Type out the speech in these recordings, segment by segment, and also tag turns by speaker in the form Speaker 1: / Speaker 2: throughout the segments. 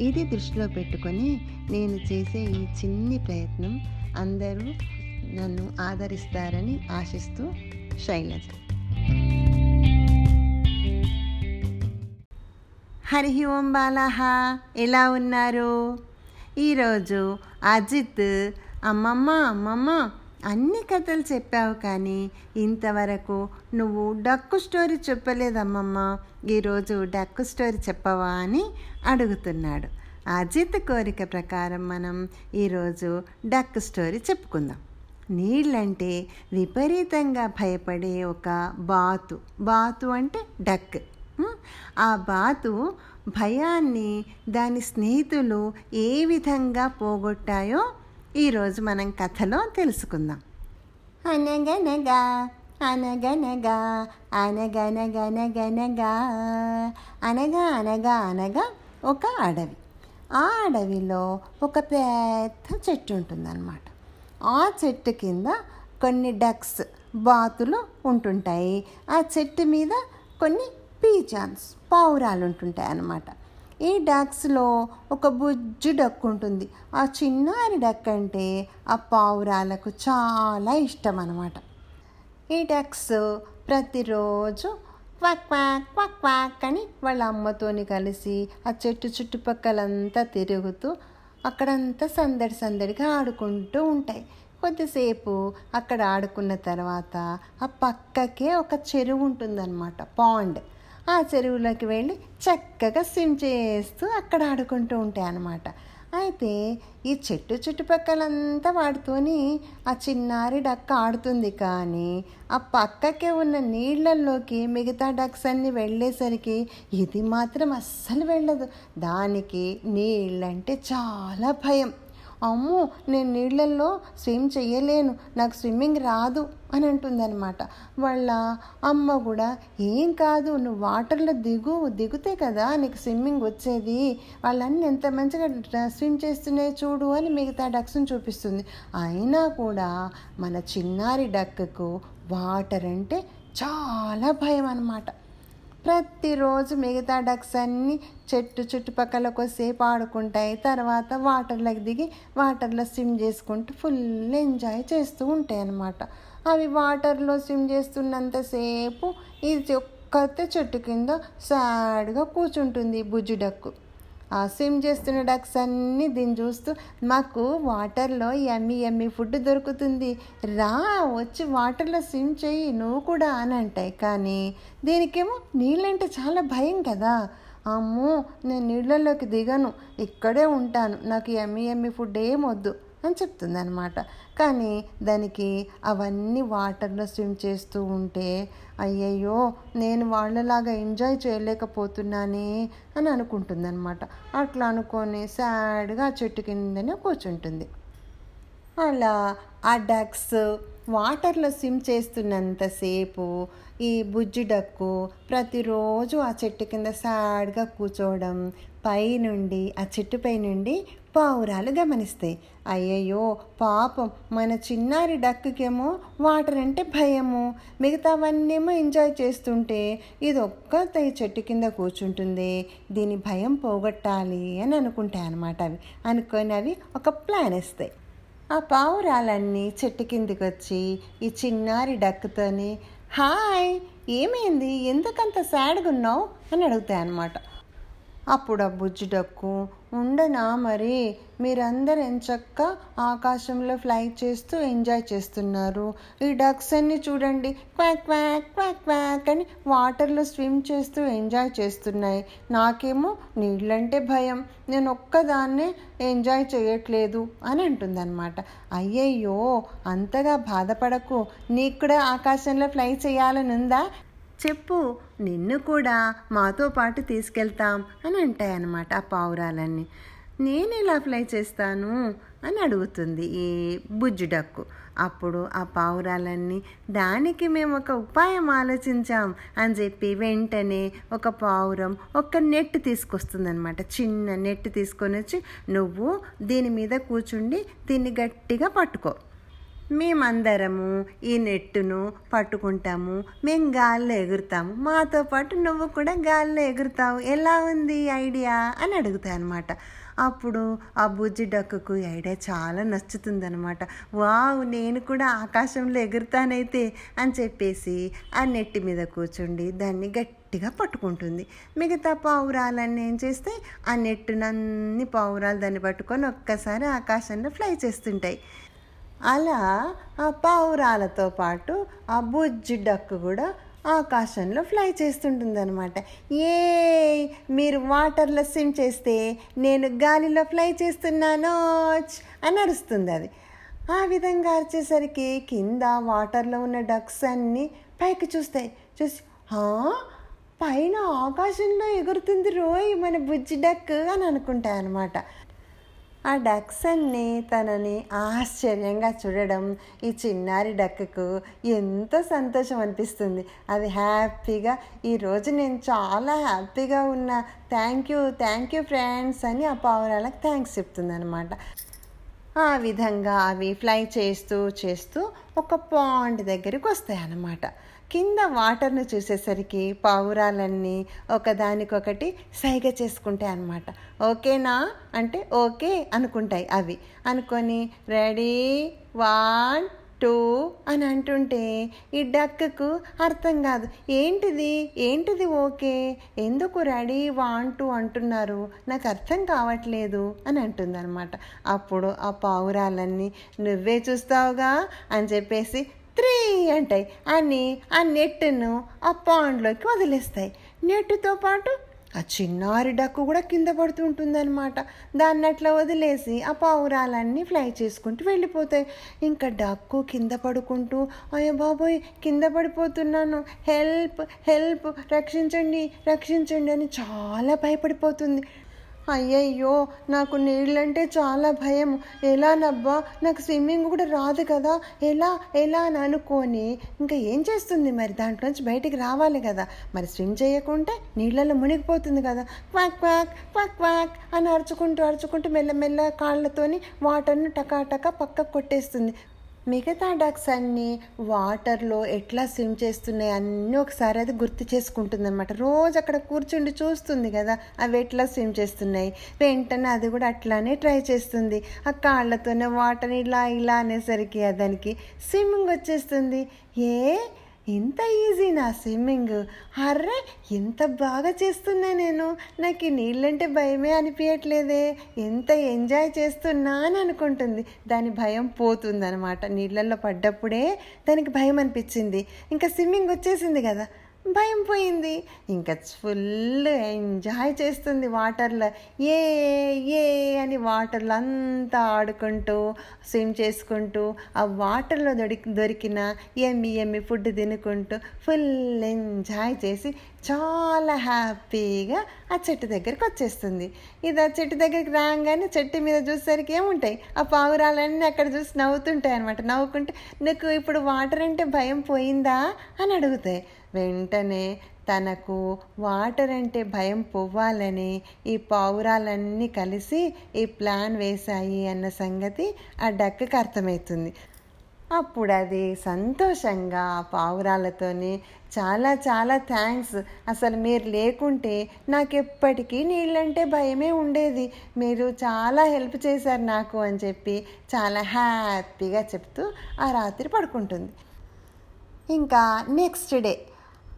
Speaker 1: ఇది దృష్టిలో పెట్టుకొని నేను చేసే ఈ చిన్ని ప్రయత్నం అందరూ నన్ను ఆదరిస్తారని ఆశిస్తూ శైలజ. హరి ఓం బాలాహ ఎలా ఉన్నారు? ఈరోజు అజిత్ అమ్మమ్మ అమ్మమ్మ అన్ని కథలు చెప్పావు కానీ ఇంతవరకు నువ్వు డక్కు స్టోరీ చెప్పలేదమ్మమ్మ. ఈరోజు డక్కు స్టోరీ చెప్పవా అని అడుగుతున్నాడు. అజిత్ కోరిక ప్రకారం మనం ఈరోజు డక్ స్టోరీ చెప్పుకుందాం. నీళ్ళంటే విపరీతంగా భయపడే ఒక బాతు. బాతు అంటే డక్. ఆ బాతు భయాన్ని దాని స్నేహితులు ఏ విధంగా పోగొట్టాయో ఈరోజు మనం కథలో తెలుసుకుందాం. అనగనగా అనగనగా అనగనగనగనగా అనగా అనగా అనగా ఒక అడవి. ఆ అడవిలో ఒక పెద్ద చెట్టు ఉంటుందన్నమాట. ఆ చెట్టు కింద కొన్ని డక్స్ బాతులు ఉంటుంటాయి. ఆ చెట్టు మీద కొన్ని పీచాన్స్ పావురాలు ఉంటుంటాయి అన్నమాట ఈ డక్స్లో ఒక బుజ్జు డక్ ఉంటుంది ఆ చిన్నారి డక్ అంటే ఆ పావురాలకు చాలా ఇష్టం అనమాట ఈ డక్స్ ప్రతిరోజు క్వాక్ క్వాక్ క్వాక్ క్వాక్ అని వాళ్ళ అమ్మతోని కలిసి ఆ చెట్టు చుట్టుపక్కలంతా తిరుగుతూ అక్కడంతా సందడి సందడిగా ఆడుకుంటూ ఉంటాయి. కొద్దిసేపు అక్కడ ఆడుకున్న తర్వాత ఆ పక్కకే ఒక చెరువు ఉంటుందన్నమాట పాండ్. ఆ చెరువులోకి వెళ్ళి చక్కగా స్విమ్ చేస్తూ అక్కడ ఆడుకుంటూ ఉంటాయి అన్నమాట. అయితే ఈ చెట్టు చుట్టుపక్కలంతా వాడుతోని ఆ చిన్నారి డక్క ఆడుతుంది కానీ ఆ పక్కకే ఉన్న నీళ్ళల్లోకి మిగతా డక్స్ అన్ని వెళ్ళేసరికి ఇది మాత్రం అస్సలు వెళ్ళదు. దానికి నీళ్ళంటే చాలా భయం. అమ్మో నేను నీళ్ళల్లో స్విమ్ చేయలేను నాకు స్విమ్మింగ్ రాదు అని అంటుందన్నమాట. వాళ్ళ అమ్మ కూడా ఏం కాదు నువ్వు వాటర్లో దిగు దిగుతే కదా నీకు స్విమ్మింగ్ వచ్చేది. వాళ్ళన్నీ ఎంత మంచిగా స్విమ్ చేస్తున్నాయి చూడు అని మిగతా డక్స్ని చూపిస్తుంది. అయినా కూడా మన చిన్నారి డక్కు వాటర్ అంటే చాలా భయం అన్నమాట ప్రతిరోజు మిగతా డక్స్ అన్నీ చెట్టు చుట్టుపక్కల కొద్దిసేపు ఆడుకుంటాయి. తర్వాత వాటర్లోకి దిగి వాటర్లో స్విమ్ చేసుకుంటూ ఫుల్ ఎంజాయ్ చేస్తూ ఉంటాయి అన్నమాట. అవి వాటర్లో స్విమ్ చేస్తున్నంతసేపు ఇది ఒక్కతే చెట్టు కింద సాడ్గా కూర్చుంటుంది బుజ్జి డక్కు ఆ స్విమ్ చేస్తున్న డక్స్ అన్నీ దీన్ని చూస్తూ మాకు వాటర్లో ఎమ్మి ఎమ్మి ఫుడ్ దొరుకుతుంది. రా వచ్చి వాటర్లో స్విమ్ చేయి నువ్వు కూడా అని అంటాయి. కానీ దీనికేమో నీళ్ళంటే చాలా భయం కదా. అమ్మో నేను నీళ్ళలోకి దిగను. ఇక్కడే ఉంటాను. నాకు ఎమ్మి ఎమ్మి ఫుడ్ ఏం వద్దు. అని చెప్తుంది అనమాట కానీ దానికి అవన్నీ వాటర్లో స్విమ్ చేస్తూ ఉంటే అయ్యయ్యో నేను వాళ్ళలాగా ఎంజాయ్ చేయలేకపోతున్నానే అని అనుకుంటుంది అనమాట అట్లా అనుకొని సాడ్గా చెట్టు కిందనే కూర్చుంటుంది. అలా ఆ డక్స్ వాటర్లో స్విమ్ చేస్తున్నంతసేపు ఈ బుజ్జి డక్కు ప్రతిరోజు ఆ చెట్టు కింద సాడ్గా కూర్చోవడం పైనుండి ఆ చెట్టుపై నుండి పావురాలు గమనిస్తాయి అయ్యయ్యో పాపం మన చిన్నారి డక్కుకేమో వాటర్ అంటే భయము. మిగతావన్నేమో ఎంజాయ్ చేస్తుంటే ఇది ఒక్క చెట్టు కింద కూర్చుంటుంది. దీని భయం పోగొట్టాలి అని అనుకుంటాయి అనమాట అవి. అనుకొని అవి ఒక ప్లాన్ ఇస్తాయి ఆ పావురాలన్నీ చెట్టు కిందికి వచ్చి ఈ చిన్నారి డక్కుతోని హాయ్ ఏమైంది? ఎందుకంత సాడ్గా ఉన్నావు? అని అడుగుతాయి అన్నమాట అప్పుడు ఆ బుజ్జి డక్కు ఉండనా మరి? మీరందరూ ఎంచక్క ఆకాశంలో ఫ్లై చేస్తూ ఎంజాయ్ చేస్తున్నారు. ఈ డక్స్ అన్ని చూడండి. క్వాక్ క్వాక్ క్వాక్ క్వాక్ అని వాటర్లో స్విమ్ చేస్తూ ఎంజాయ్ చేస్తున్నాయి. నాకేమో నీళ్ళంటే భయం. నేను ఒక్కదాన్నే ఎంజాయ్ చేయట్లేదు అని అంటుందన్నమాట. అయ్యయ్యో అంతగా బాధపడకు. నీకు కూడా ఆకాశంలో ఫ్లై చేయాలని ఉందా చెప్పు నిన్ను కూడా మాతో పాటు తీసుకెళ్తాం అని అంటాయి అన్నమాట ఆ పావురాలన్నీ. నేను ఎలా ఫ్లై చేస్తాను అని అడుగుతుంది ఈ బుజ్జుడక్కు. అప్పుడు ఆ పావురాలన్నీ దానికి మేము ఒక ఉపాయం ఆలోచించాం అని చెప్పి వెంటనే ఒక పావురం ఒక నెట్ తీసుకొస్తుందనమాట చిన్న నెట్ తీసుకొని వచ్చి నువ్వు దీని మీద కూర్చుండి దీన్ని గట్టిగా పట్టుకో. మేమందరము ఈ నెట్టును పట్టుకుంటాము మేము గాల్లో ఎగురుతాము. మాతో పాటు నువ్వు కూడా గాల్లో ఎగురుతావు. ఎలా ఉంది ఐడియా అని అడుగుతాయి అనమాట అప్పుడు ఆ బుజ్జి డక్కుకు ఐడియా చాలా నచ్చుతుందనమాట వావ్ నేను కూడా ఆకాశంలో ఎగురుతానైతే అని చెప్పేసి ఆ నెట్టి మీద కూర్చుండి దాన్ని గట్టిగా పట్టుకుంటుంది. మిగతా పావురాలన్నీ ఏం చేస్తే ఆ నెట్టునన్ని పావురాలు దాన్ని పట్టుకొని ఒక్కసారి ఆకాశంలో ఫ్లై చేస్తుంటాయి. అలా ఆ పావురాలతో పాటు ఆ బుజ్జి డక్కు కూడా ఆకాశంలో ఫ్లై చేస్తుంటుంది అనమాట ఏ మీరు వాటర్లో స్విమ్ చేస్తే నేను గాలిలో ఫ్లై చేస్తున్నాను అని అరుస్తుంది అది. ఆ విధంగా అరిచేసరికి కింద వాటర్లో ఉన్న డక్స్ అన్నీ పైకి చూస్తాయి. చూసి పైన ఆకాశంలో ఎగురుతుంది రోయ్ మన బుజ్జి డక్ అని అనుకుంటాయి అనమాట ఆ డక్స్ తనని ఆశ్చర్యంగా చూడడం ఈ చిన్నారి డక్కు ఎంతో సంతోషం అనిపిస్తుంది. అది హ్యాపీగా ఈరోజు నేను చాలా హ్యాపీగా ఉన్నా. Thank you thank you friends అని ఆ పావురాలకు థ్యాంక్స్ చెప్తుంది అనమాట ఆ విధంగా అవి ఫ్లై చేస్తూ చేస్తూ ఒక పాండ్ దగ్గరికి వస్తాయి అన్నమాట కింద వాటర్ను చూసేసరికి పావురాలన్నీ ఒకదానికొకటి సైగ చేసుకుంటాయి అనమాట ఓకేనా? అంటే ఓకే అనుకుంటాయి అవి. అనుకొని రెడీ? వన్ టూ అని అంటుంటే ఈ డక్కకు అర్థం కాదు. ఏంటిది? ఏంటిది ఓకే? ఎందుకు రెడీ? వాన్ టూ అంటున్నారు. నాకు అర్థం కావట్లేదు అని అంటుందన్నమాట. అప్పుడు ఆ పావురాలన్నీ నువ్వే చూస్తావుగా అని చెప్పేసి త్రీ అంటాయి. అని ఆ నెట్టును ఆ పాండ్లోకి వదిలేస్తాయి. నెట్టుతో పాటు ఆ చిన్నారి డక్కు కూడా కింద పడుతూ ఉంటుందన్నమాట. దాన్ని అట్లా వదిలేసి ఆ పావురాలన్నీ ఫ్లై చేసుకుంటూ వెళ్ళిపోతాయి. ఇంకా డక్కు కింద పడుకుంటూ అయ్యో బాబోయ్ కింద పడిపోతున్నాను. హెల్ప్ హెల్ప్ రక్షించండి రక్షించండి అని చాలా భయపడిపోతుంది. అయ్యయ్యో నాకు నీళ్ళంటే చాలా భయం. ఎలానబ్బా నాకు స్విమ్మింగ్ కూడా రాదు కదా. ఎలా ఎలా అని అనుకొని ఇంకా ఏం చేస్తుంది మరి? దాంట్లోంచి బయటికి రావాలి కదా. మరి స్విమ్ చేయకుంటే నీళ్ళలో మునిగిపోతుంది కదా. క్వాక్ క్వాక్ క్వాక్ క్వాక్ అని అరుచుకుంటూ అరుచుకుంటూ మెల్లమెల్ల కాళ్ళతోని వాటర్ను టకాటకా పక్కకు కొట్టేస్తుంది. మిగతా డక్స్ అన్నీ వాటర్లో ఎట్లా స్విమ్ చేస్తున్నాయి అన్నీ ఒకసారి అది గుర్తు చేసుకుంటుంది అనమాట రోజు అక్కడ కూర్చుండి చూస్తుంది కదా అవి ఎట్లా స్విమ్ చేస్తున్నాయి. వెంటనే అది కూడా అట్లానే ట్రై చేస్తుంది. ఆ కాళ్ళతోనే వాటర్ ఇలా ఇలా అనేసరికి దానికి స్విమ్మింగ్ వచ్చేస్తుంది. ఏ? ఇంత ఈజీ నా స్విమ్మింగ్ అర్రే ఎంత బాగా చేస్తున్నా నేను. నాకు ఈ నీళ్ళంటే భయమే అనిపించట్లేదే ఎంత ఎంజాయ్ చేస్తున్నా అని అనుకుంటుంది. దాని భయం పోతుందనమాట నీళ్ళల్లో పడ్డప్పుడే దానికి భయం అనిపించింది. ఇంకా స్విమ్మింగ్ వచ్చేసింది కదా. భయం పోయింది. ఇంకా ఫుల్ ఎంజాయ్ చేస్తుంది వాటర్లో. ఏ ఏ అని వాటర్లో అంతా ఆడుకుంటూ స్విమ్ చేసుకుంటూ ఆ వాటర్లో దొరికి దొరికిన ఎమ్మి ఎమ్మి ఫుడ్ తినుకుంటూ ఫుల్ ఎంజాయ్ చేసి చాలా హ్యాపీగా ఆ చెట్టు దగ్గరికి వచ్చేస్తుంది. ఇది ఆ చెట్టు దగ్గరికి రాగానే చెట్టు మీద చూసేసరికి ఏముంటాయి? ఆ పావురాలన్నీ అక్కడ చూసి నవ్వుతుంటాయి అనమాట నవ్వుకుంటే నీకు ఇప్పుడు వాటర్ అంటే భయం పోయిందా? అని అడుగుతాయి. వెంటనే తనకు వాటర్ అంటే భయం పోవాలని ఈ పావురాలన్నీ కలిసి ఈ ప్లాన్ వేశాయి అన్న సంగతి ఆ డక్కకి అర్థమవుతుంది. అప్పుడు అది సంతోషంగా పావురాలతోని చాలా చాలా థ్యాంక్స్ అసలు మీరు లేకుంటే నాకు ఎప్పటికీ నీళ్ళంటే భయమే ఉండేది. మీరు చాలా హెల్ప్ చేశారు నాకు అని చెప్పి చాలా హ్యాపీగా చెప్తూ ఆ రాత్రి పడుకుంటుంది. ఇంకా నెక్స్ట్ డే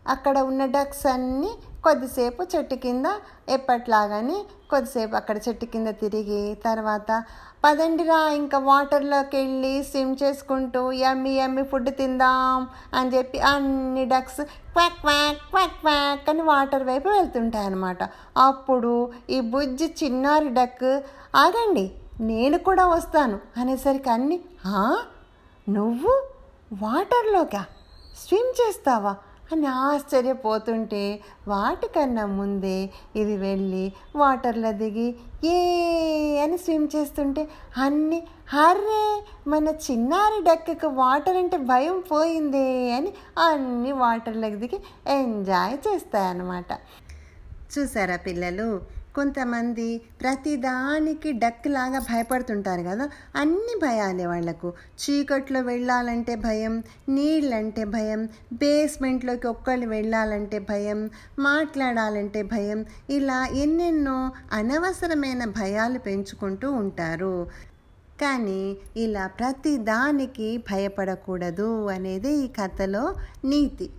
Speaker 1: అక్కడ ఉన్న డక్స్ అన్నీ కొద్దిసేపు చెట్టు కింద ఎప్పట్లాగానే కొద్దిసేపు అక్కడ చెట్టు కింద తిరిగి తర్వాత పదండిరా ఇంకా వాటర్లోకి వెళ్ళి స్విమ్ చేసుకుంటూ యమ్మి యమ్మి ఫుడ్ తిందాం అని చెప్పి అన్ని ducks quack quack quack quack అని వాటర్ వైపు వెళ్తుంటాయి అన్నమాట అప్పుడు ఈ బుజ్జి చిన్నారి డక్ ఆగండి నేను కూడా వస్తాను అనేసరికి అన్ని నువ్వు వాటర్లోకా? స్విమ్ చేస్తావా? అని ఆశ్చర్యపోతుంటే వాటికన్నా ముందే ఇది వెళ్ళి వాటర్లో దిగి ఏ అని స్విమ్ చేస్తుంటే అన్ని హర్రే మన చిన్నారి డక్కకు వాటర్ అంటే భయం పోయిందే అని అన్ని వాటర్లోకి దిగి ఎంజాయ్ చేస్తాయన్నమాట. చూసారా పిల్లలు? కొంతమంది ప్రతిదానికి డక్ లాగా భయపడుతుంటారు కదా? అన్ని భయాలే వాళ్ళకు చీకట్లో వెళ్ళాలంటే భయం నీళ్ళంటే భయం బేస్మెంట్లోకి ఒక్కళ్ళు వెళ్ళాలంటే భయం మాట్లాడాలంటే భయం ఇలా ఎన్నెన్నో అనవసరమైన భయాలు పెంచుకుంటూ ఉంటారు. కానీ ఇలా ప్రతి దానికి భయపడకూడదు అనేది ఈ కథలో నీతి.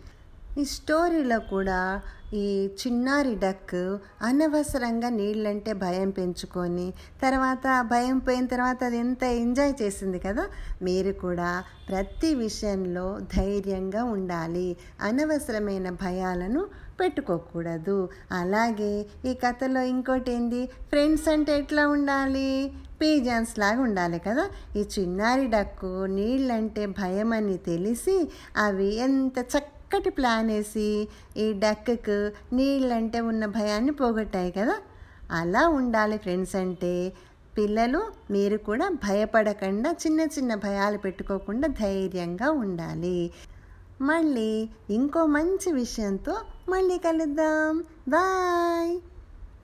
Speaker 1: ఈ స్టోరీలో కూడా ఈ చిన్నారి డక్ అనవసరంగా నీళ్ళంటే భయం పెంచుకొని తర్వాత భయం పోయిన తర్వాత అది ఎంత ఎంజాయ్ చేసింది కదా మీరు కూడా ప్రతి విషయంలో ధైర్యంగా ఉండాలి. అనవసరమైన భయాలను పెట్టుకోకూడదు అలాగే ఈ కథలో ఇంకోటి ఏంది ఫ్రెండ్స్ అంటే ఎట్లా ఉండాలి? పీజన్స్ లాగా ఉండాలి కదా? ఈ చిన్నారి డక్కు నీళ్ళంటే భయం అని తెలిసి అవి ఎంత చక్కటి ప్లాన్ వేసి ఈ డక్కుకు నీళ్ళంటే ఉన్న భయాన్ని పోగొట్టాయి కదా? అలా ఉండాలి ఫ్రెండ్స్ అంటే. పిల్లలు మీరు కూడా భయపడకుండా చిన్న చిన్న భయాలు పెట్టుకోకుండా ధైర్యంగా ఉండాలి. మళ్ళీ ఇంకో మంచి విషయంతో మళ్ళీ కలుద్దాం. బాయ్.